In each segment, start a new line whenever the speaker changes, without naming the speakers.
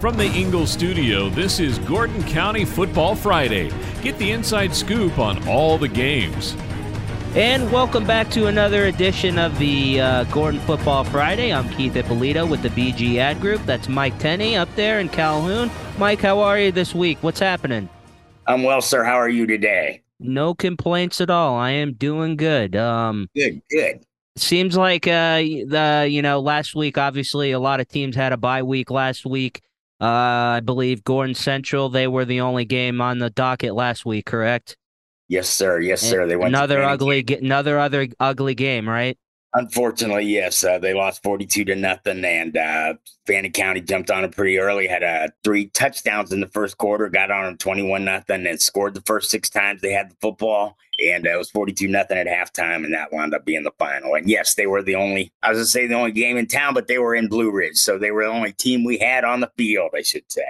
From the Ingles studio, this is Gordon County Football Friday. Get the inside scoop on all the games.
And welcome back to another edition of the uh, Gordon Football Friday. I'm Keith Ippolito with the BG Ad Group. That's Mike Tenney up there in Calhoun. Mike, how are you this week? What's happening?
I'm well, sir. How are you today?
No complaints at all. I am doing good. Um,
good, good.
Seems like uh, the you know last week, obviously, a lot of teams had a bye week last week. Uh, I believe Gordon Central, they were the only game on the docket last week, correct?
Yes, sir. Yes, sir. They went
another ugly, another other ugly game, right?
Unfortunately, yes. Uh, they lost forty-two to nothing, and uh, Fannin County jumped on them pretty early. Had uh, three touchdowns in the first quarter, got on them twenty-one nothing, and scored the first six times they had the football. And uh, it was forty-two nothing at halftime, and that wound up being the final. And yes, they were the only. I was gonna say the only game in town, but they were in Blue Ridge, so they were the only team we had on the field. I should say.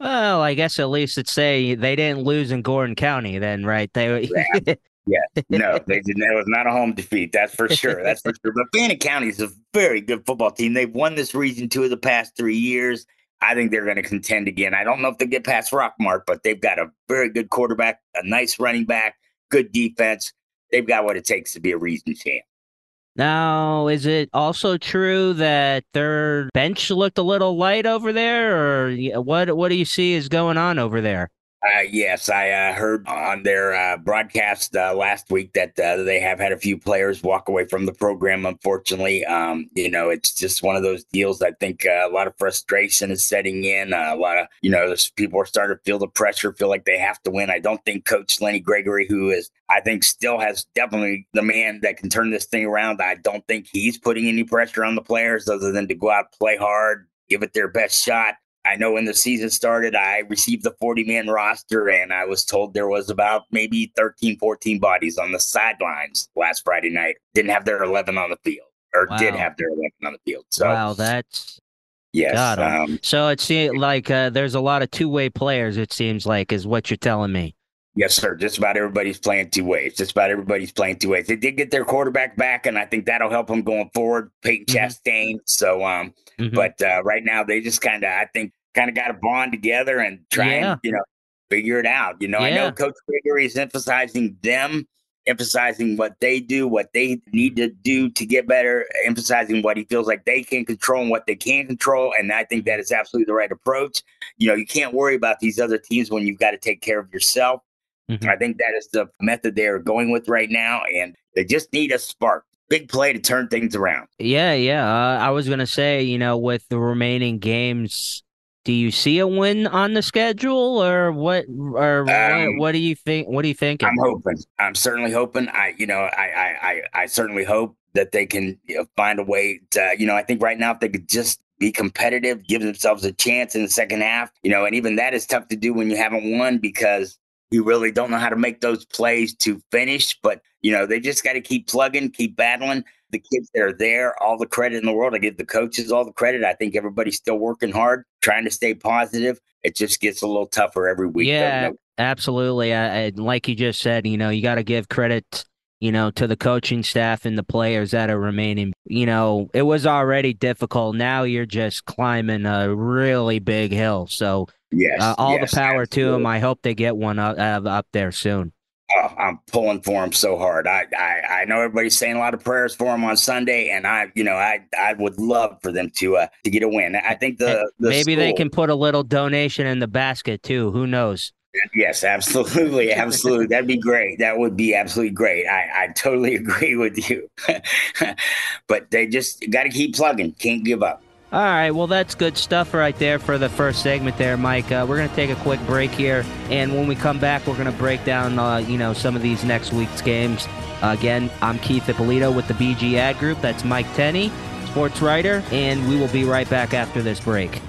Well, I guess at least it's say they didn't lose in Gordon County, then, right? They
yeah. yeah, no, they didn't. It was not a home defeat. That's for sure. That's for sure. But Fannin County is a very good football team. They've won this region two of the past three years. I think they're going to contend again. I don't know if they get past Rockmart, but they've got a very good quarterback, a nice running back, good defense. They've got what it takes to be a region champ.
Now, is it also true that their bench looked a little light over there, or what? What do you see is going on over there?
Uh, yes, I uh, heard on their uh, broadcast uh, last week that uh, they have had a few players walk away from the program. Unfortunately, um, you know, it's just one of those deals. I think uh, a lot of frustration is setting in. a lot of, you know, people are starting to feel the pressure, feel like they have to win. I don't think Coach Lenny Gregory, who is, I think, still has definitely the man that can turn this thing around. I don't think he's putting any pressure on the players other than to go out, play hard, give it their best shot. I know when the season started, I received the 40 man roster and I was told there was about maybe 13, 14 bodies on the sidelines last Friday night. Didn't have their 11 on the field or wow. did have their 11 on the field. So,
wow, that's.
Yes.
Um, so it seems like uh, there's a lot of two way players, it seems like, is what you're telling me.
Yes, sir. Just about everybody's playing two ways. Just about everybody's playing two ways. They did get their quarterback back, and I think that'll help them going forward. Peyton mm-hmm. Chastain. So, um, mm-hmm. but uh, right now they just kind of, I think, kind of got to bond together and try yeah. and you know figure it out. You know, yeah. I know Coach Gregory is emphasizing them, emphasizing what they do, what they need to do to get better, emphasizing what he feels like they can control and what they can't control. And I think that is absolutely the right approach. You know, you can't worry about these other teams when you've got to take care of yourself. Mm-hmm. I think that is the method they're going with right now. And they just need a spark. Big play to turn things around.
Yeah, yeah. Uh, I was going to say, you know, with the remaining games, do you see a win on the schedule or what or um, what, what, do you think what do you think
i'm hoping i'm certainly hoping i you know I, I i i certainly hope that they can you know, find a way to you know i think right now if they could just be competitive give themselves a chance in the second half you know and even that is tough to do when you haven't won because you really don't know how to make those plays to finish. But, you know, they just got to keep plugging, keep battling. The kids that are there, all the credit in the world. I give the coaches all the credit. I think everybody's still working hard, trying to stay positive. It just gets a little tougher every week.
Yeah, absolutely. I, I, like you just said, you know, you got to give credit you know, to the coaching staff and the players that are remaining. You know, it was already difficult. Now you're just climbing a really big hill. So
Yes.
Uh, all
yes,
the power absolutely. to them. I hope they get one up, uh, up there soon.
Oh, I'm pulling for him so hard. I, I I know everybody's saying a lot of prayers for him on Sunday, and I you know I I would love for them to uh to get a win. I think the, the
maybe
school,
they can put a little donation in the basket too. Who knows?
Yes, absolutely, absolutely. That'd be great. That would be absolutely great. I I totally agree with you. but they just got to keep plugging. Can't give up.
All right, well, that's good stuff right there for the first segment there, Mike. Uh, we're going to take a quick break here, and when we come back, we're going to break down, uh, you know, some of these next week's games. Uh, again, I'm Keith Ippolito with the BG Ad Group. That's Mike Tenney, sports writer, and we will be right back after this break.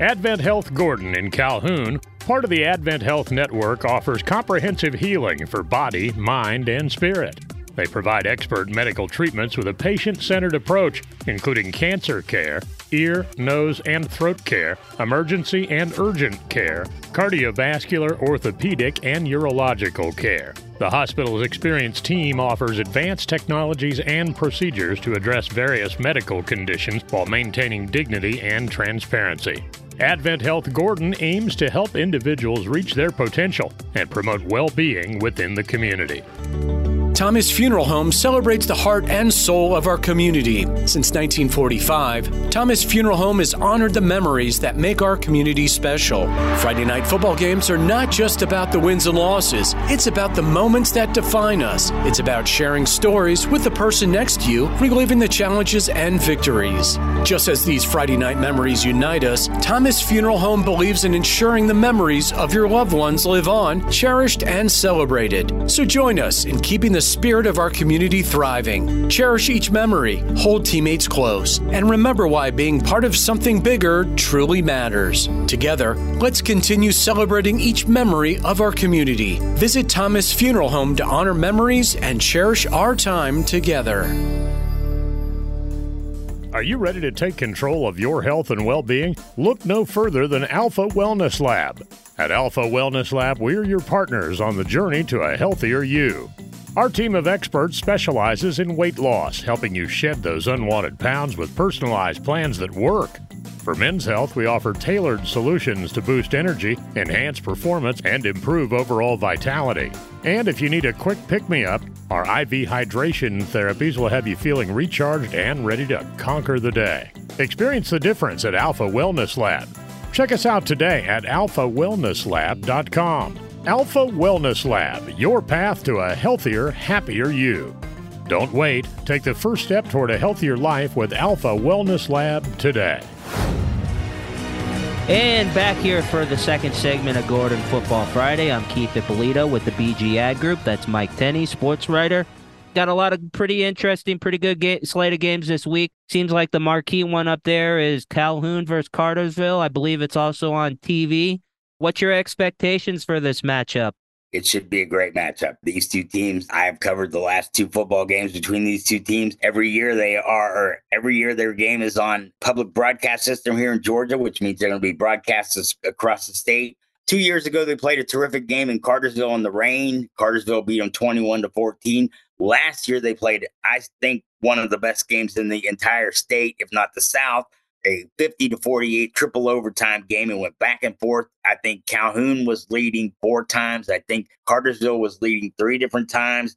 Advent Health Gordon in Calhoun, part of the Advent Health Network, offers comprehensive healing for body, mind, and spirit. They provide expert medical treatments with a patient centered approach, including cancer care, ear, nose, and throat care, emergency and urgent care, cardiovascular, orthopedic, and urological care. The hospital's experienced team offers advanced technologies and procedures to address various medical conditions while maintaining dignity and transparency. Advent Health Gordon aims to help individuals reach their potential and promote well being within the community.
Thomas Funeral Home celebrates the heart and soul of our community. Since 1945, Thomas Funeral Home has honored the memories that make our community special. Friday night football games are not just about the wins and losses, it's about the moments that define us. It's about sharing stories with the person next to you, reliving the challenges and victories. Just as these Friday night memories unite us, Thomas Funeral Home believes in ensuring the memories of your loved ones live on, cherished and celebrated. So join us in keeping the spirit of our community thriving. Cherish each memory, hold teammates close, and remember why being part of something bigger truly matters. Together, let's continue celebrating each memory of our community. Visit Thomas Funeral Home to honor memories and cherish our time together.
Are you ready to take control of your health and well being? Look no further than Alpha Wellness Lab. At Alpha Wellness Lab, we're your partners on the journey to a healthier you. Our team of experts specializes in weight loss, helping you shed those unwanted pounds with personalized plans that work. For men's health, we offer tailored solutions to boost energy, enhance performance, and improve overall vitality. And if you need a quick pick me up, our IV hydration therapies will have you feeling recharged and ready to conquer the day. Experience the difference at Alpha Wellness Lab. Check us out today at alphawellnesslab.com. Alpha Wellness Lab, your path to a healthier, happier you. Don't wait. Take the first step toward a healthier life with Alpha Wellness Lab today.
And back here for the second segment of Gordon Football Friday, I'm Keith Ippolito with the BG Ad Group. That's Mike Tenney, sports writer. Got a lot of pretty interesting, pretty good ga- slate of games this week. Seems like the marquee one up there is Calhoun versus Cartersville. I believe it's also on TV. What's your expectations for this matchup?
it should be a great matchup. These two teams, I have covered the last two football games between these two teams. Every year they are, every year their game is on public broadcast system here in Georgia, which means they're going to be broadcasted across the state. Two years ago, they played a terrific game in Cartersville in the rain. Cartersville beat them 21 to 14. Last year, they played, I think, one of the best games in the entire state, if not the South a 50 to 48 triple overtime game and went back and forth. I think Calhoun was leading four times. I think Cartersville was leading three different times.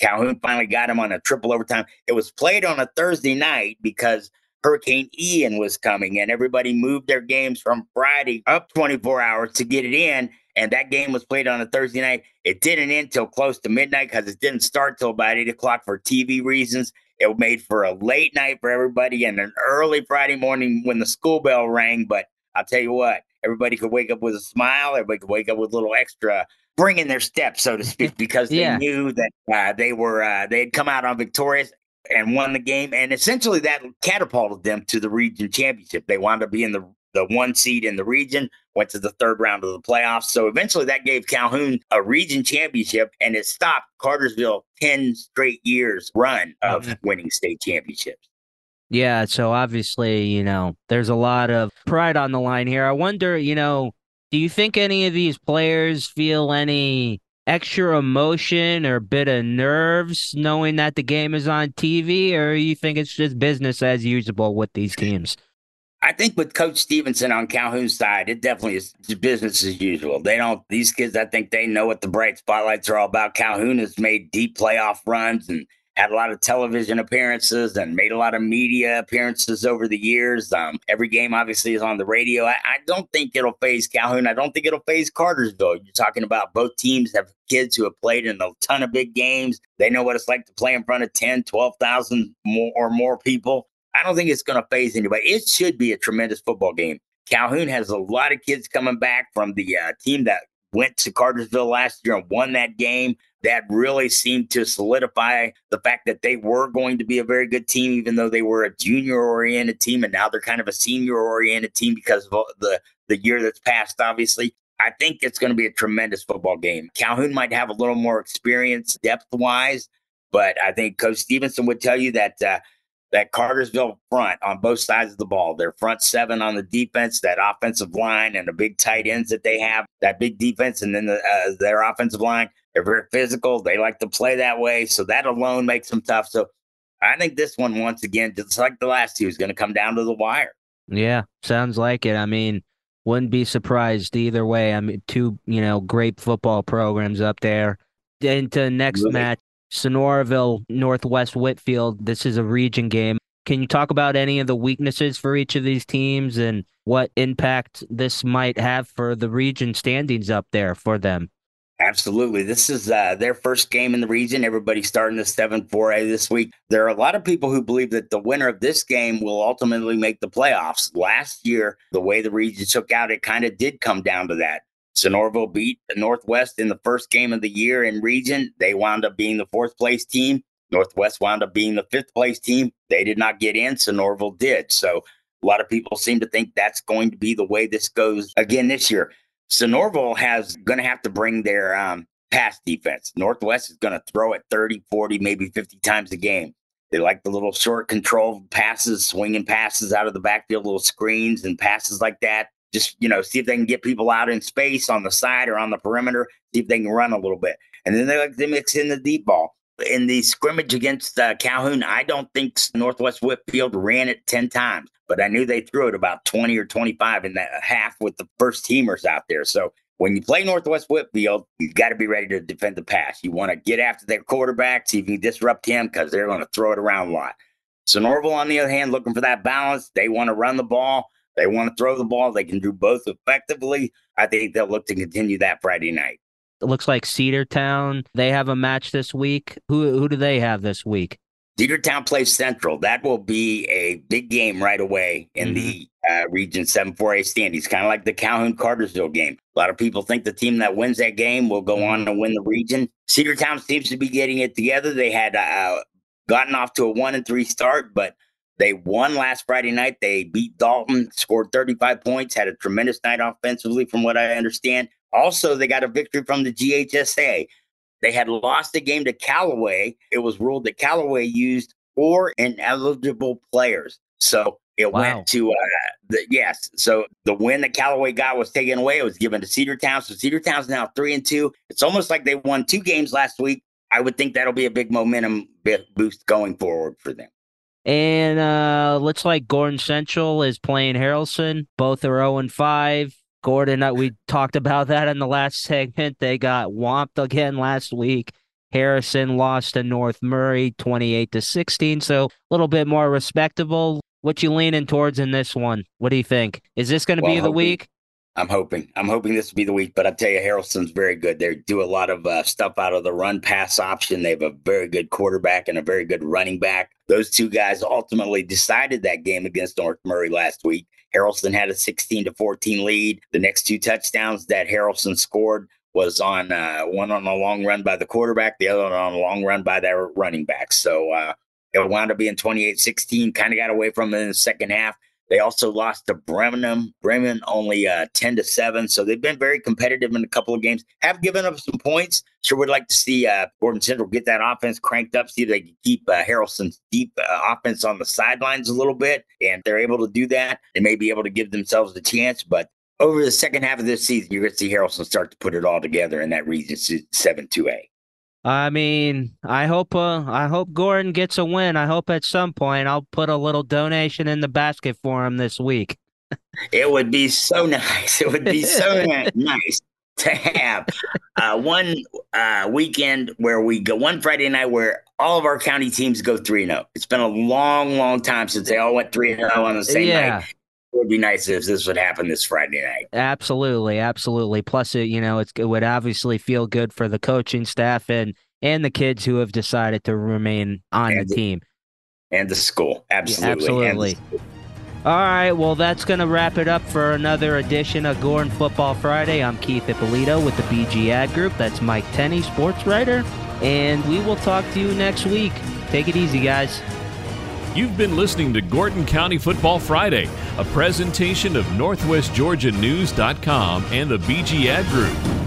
Calhoun finally got him on a triple overtime. It was played on a Thursday night because Hurricane Ian was coming and everybody moved their games from Friday up 24 hours to get it in. And that game was played on a Thursday night. It didn't end till close to midnight because it didn't start till about eight o'clock for TV reasons. It made for a late night for everybody and an early Friday morning when the school bell rang. But I'll tell you what, everybody could wake up with a smile. Everybody could wake up with a little extra bring in their step, so to speak, because yeah. they knew that uh, they were uh, they had come out on victorious and won the game, and essentially that catapulted them to the region championship. They wound up being the the one seed in the region, went to the third round of the playoffs. So eventually that gave Calhoun a region championship and it stopped Cartersville 10 straight years run of mm-hmm. winning state championships.
Yeah, so obviously, you know, there's a lot of pride on the line here. I wonder, you know, do you think any of these players feel any extra emotion or a bit of nerves knowing that the game is on TV, or you think it's just business as usual with these teams?
I think with Coach Stevenson on Calhoun's side, it definitely is business as usual. They don't; these kids, I think they know what the bright spotlights are all about. Calhoun has made deep playoff runs and had a lot of television appearances and made a lot of media appearances over the years. Um, every game obviously is on the radio. I, I, don't think it'll faze Calhoun. I don't think it'll faze Cartersville. You're talking about both teams have kids who have played in a ton of big games. They know what it's like to play in front of 10, 12,000 more or more people. I don't think it's going to faze anybody. It should be a tremendous football game. Calhoun has a lot of kids coming back from the uh, team that went to Cartersville last year and won that game. That really seemed to solidify the fact that they were going to be a very good team, even though they were a junior oriented team. And now they're kind of a senior oriented team because of the, the year that's passed, obviously. I think it's going to be a tremendous football game. Calhoun might have a little more experience depth wise, but I think Coach Stevenson would tell you that uh, that Cartersville front on both sides of the ball, their front seven on the defense, that offensive line, and the big tight ends that they have, that big defense, and then the, uh, their offensive line. They're very physical. They like to play that way. So that alone makes them tough. So I think this one, once again, just like the last two, is going to come down to the wire.
Yeah, sounds like it. I mean, Wouldn't be surprised either way. I mean, two you know great football programs up there. Into next really? match, Sonoraville, Northwest Whitfield. This is a region game. Can you talk about any of the weaknesses for each of these teams and what impact this might have for the region standings up there for them?
Absolutely. This is uh, their first game in the region. Everybody's starting the 7 4A this week. There are a lot of people who believe that the winner of this game will ultimately make the playoffs. Last year, the way the region took out, it kind of did come down to that. Sonoraville beat the Northwest in the first game of the year in region. They wound up being the fourth place team. Northwest wound up being the fifth place team. They did not get in. Sonoraville did. So a lot of people seem to think that's going to be the way this goes again this year. Sonoraville has going to have to bring their um, pass defense. Northwest is going to throw it 30, 40, maybe 50 times a game. They like the little short control passes, swinging passes out of the backfield, little screens and passes like that. Just, you know, see if they can get people out in space on the side or on the perimeter, see if they can run a little bit. And then they like to mix in the deep ball. In the scrimmage against uh, Calhoun, I don't think Northwest Whitfield ran it 10 times but I knew they threw it about 20 or 25 in that half with the first teamers out there. So when you play Northwest Whitfield, you've got to be ready to defend the pass. You want to get after their quarterback, see if you can disrupt him because they're going to throw it around a lot. Sonoraville, on the other hand, looking for that balance. They want to run the ball. They want to throw the ball. They can do both effectively. I think they'll look to continue that Friday night.
It looks like Cedartown. They have a match this week. Who who do they have this week?
Cedartown plays Central. That will be a big game right away in mm-hmm. the uh, Region 7 4A standings, kind of like the Calhoun Cartersville game. A lot of people think the team that wins that game will go on to win the region. Cedartown seems to be getting it together. They had uh, gotten off to a one and three start, but they won last Friday night. They beat Dalton, scored 35 points, had a tremendous night offensively, from what I understand. Also, they got a victory from the GHSA. They had lost the game to Callaway. It was ruled that Callaway used four ineligible players. So it wow. went to uh, the yes. So the win that Callaway got was taken away. It was given to Cedartown. So Cedartown's now three and two. It's almost like they won two games last week. I would think that'll be a big momentum boost going forward for them.
And uh looks like Gordon Central is playing Haralson. Both are 0 and 5. Gordon, uh, we talked about that in the last segment. They got whomped again last week. Haralson lost to North Murray 28 to 16, so a little bit more respectable. What you leaning towards in this one? What do you think? Is this going to well, be the week?
I'm hoping. I'm hoping this will be the week, but I tell you, Haralson's very good. They do a lot of uh, stuff out of the run pass option. They have a very good quarterback and a very good running back. Those two guys ultimately decided that game against North Murray last week. Haralson had a 16 to 14 lead. The next two touchdowns that Harrelson scored was on uh, one on a long run by the quarterback, the other on a long run by their running back. So uh, it wound up being 28 16, kind of got away from it in the second half. They also lost to Bremen. Bremen only uh, 10 to 7. So they've been very competitive in a couple of games. Have given up some points. Sure would like to see uh, Gordon Central get that offense cranked up, see if they can keep uh, Haralson's deep uh, offense on the sidelines a little bit. And they're able to do that. They may be able to give themselves a chance. But over the second half of this season, you're going to see Haralson start to put it all together in that region 7 2A.
I mean, I hope uh, I hope Gordon gets a win. I hope at some point I'll put a little donation in the basket for him this week.
it would be so nice. It would be so nice to have uh, one uh, weekend where we go one Friday night where all of our county teams go three and Oh. It's been a long, long time since they all went three zero oh on the same yeah. night it would be nice if this would happen this Friday night.
Absolutely, absolutely. Plus, it you know it would obviously feel good for the coaching staff and and the kids who have decided to remain on the, the team
and the school. Absolutely,
yeah, absolutely. All right, well, that's going to wrap it up for another edition of Gordon Football Friday. I'm Keith Ippolito with the BG Ad Group. That's Mike Tenney, sports writer. And we will talk to you next week. Take it easy, guys.
You've been listening to Gordon County Football Friday, a presentation of NorthwestGeorgiaNews.com and the BG Ad Group.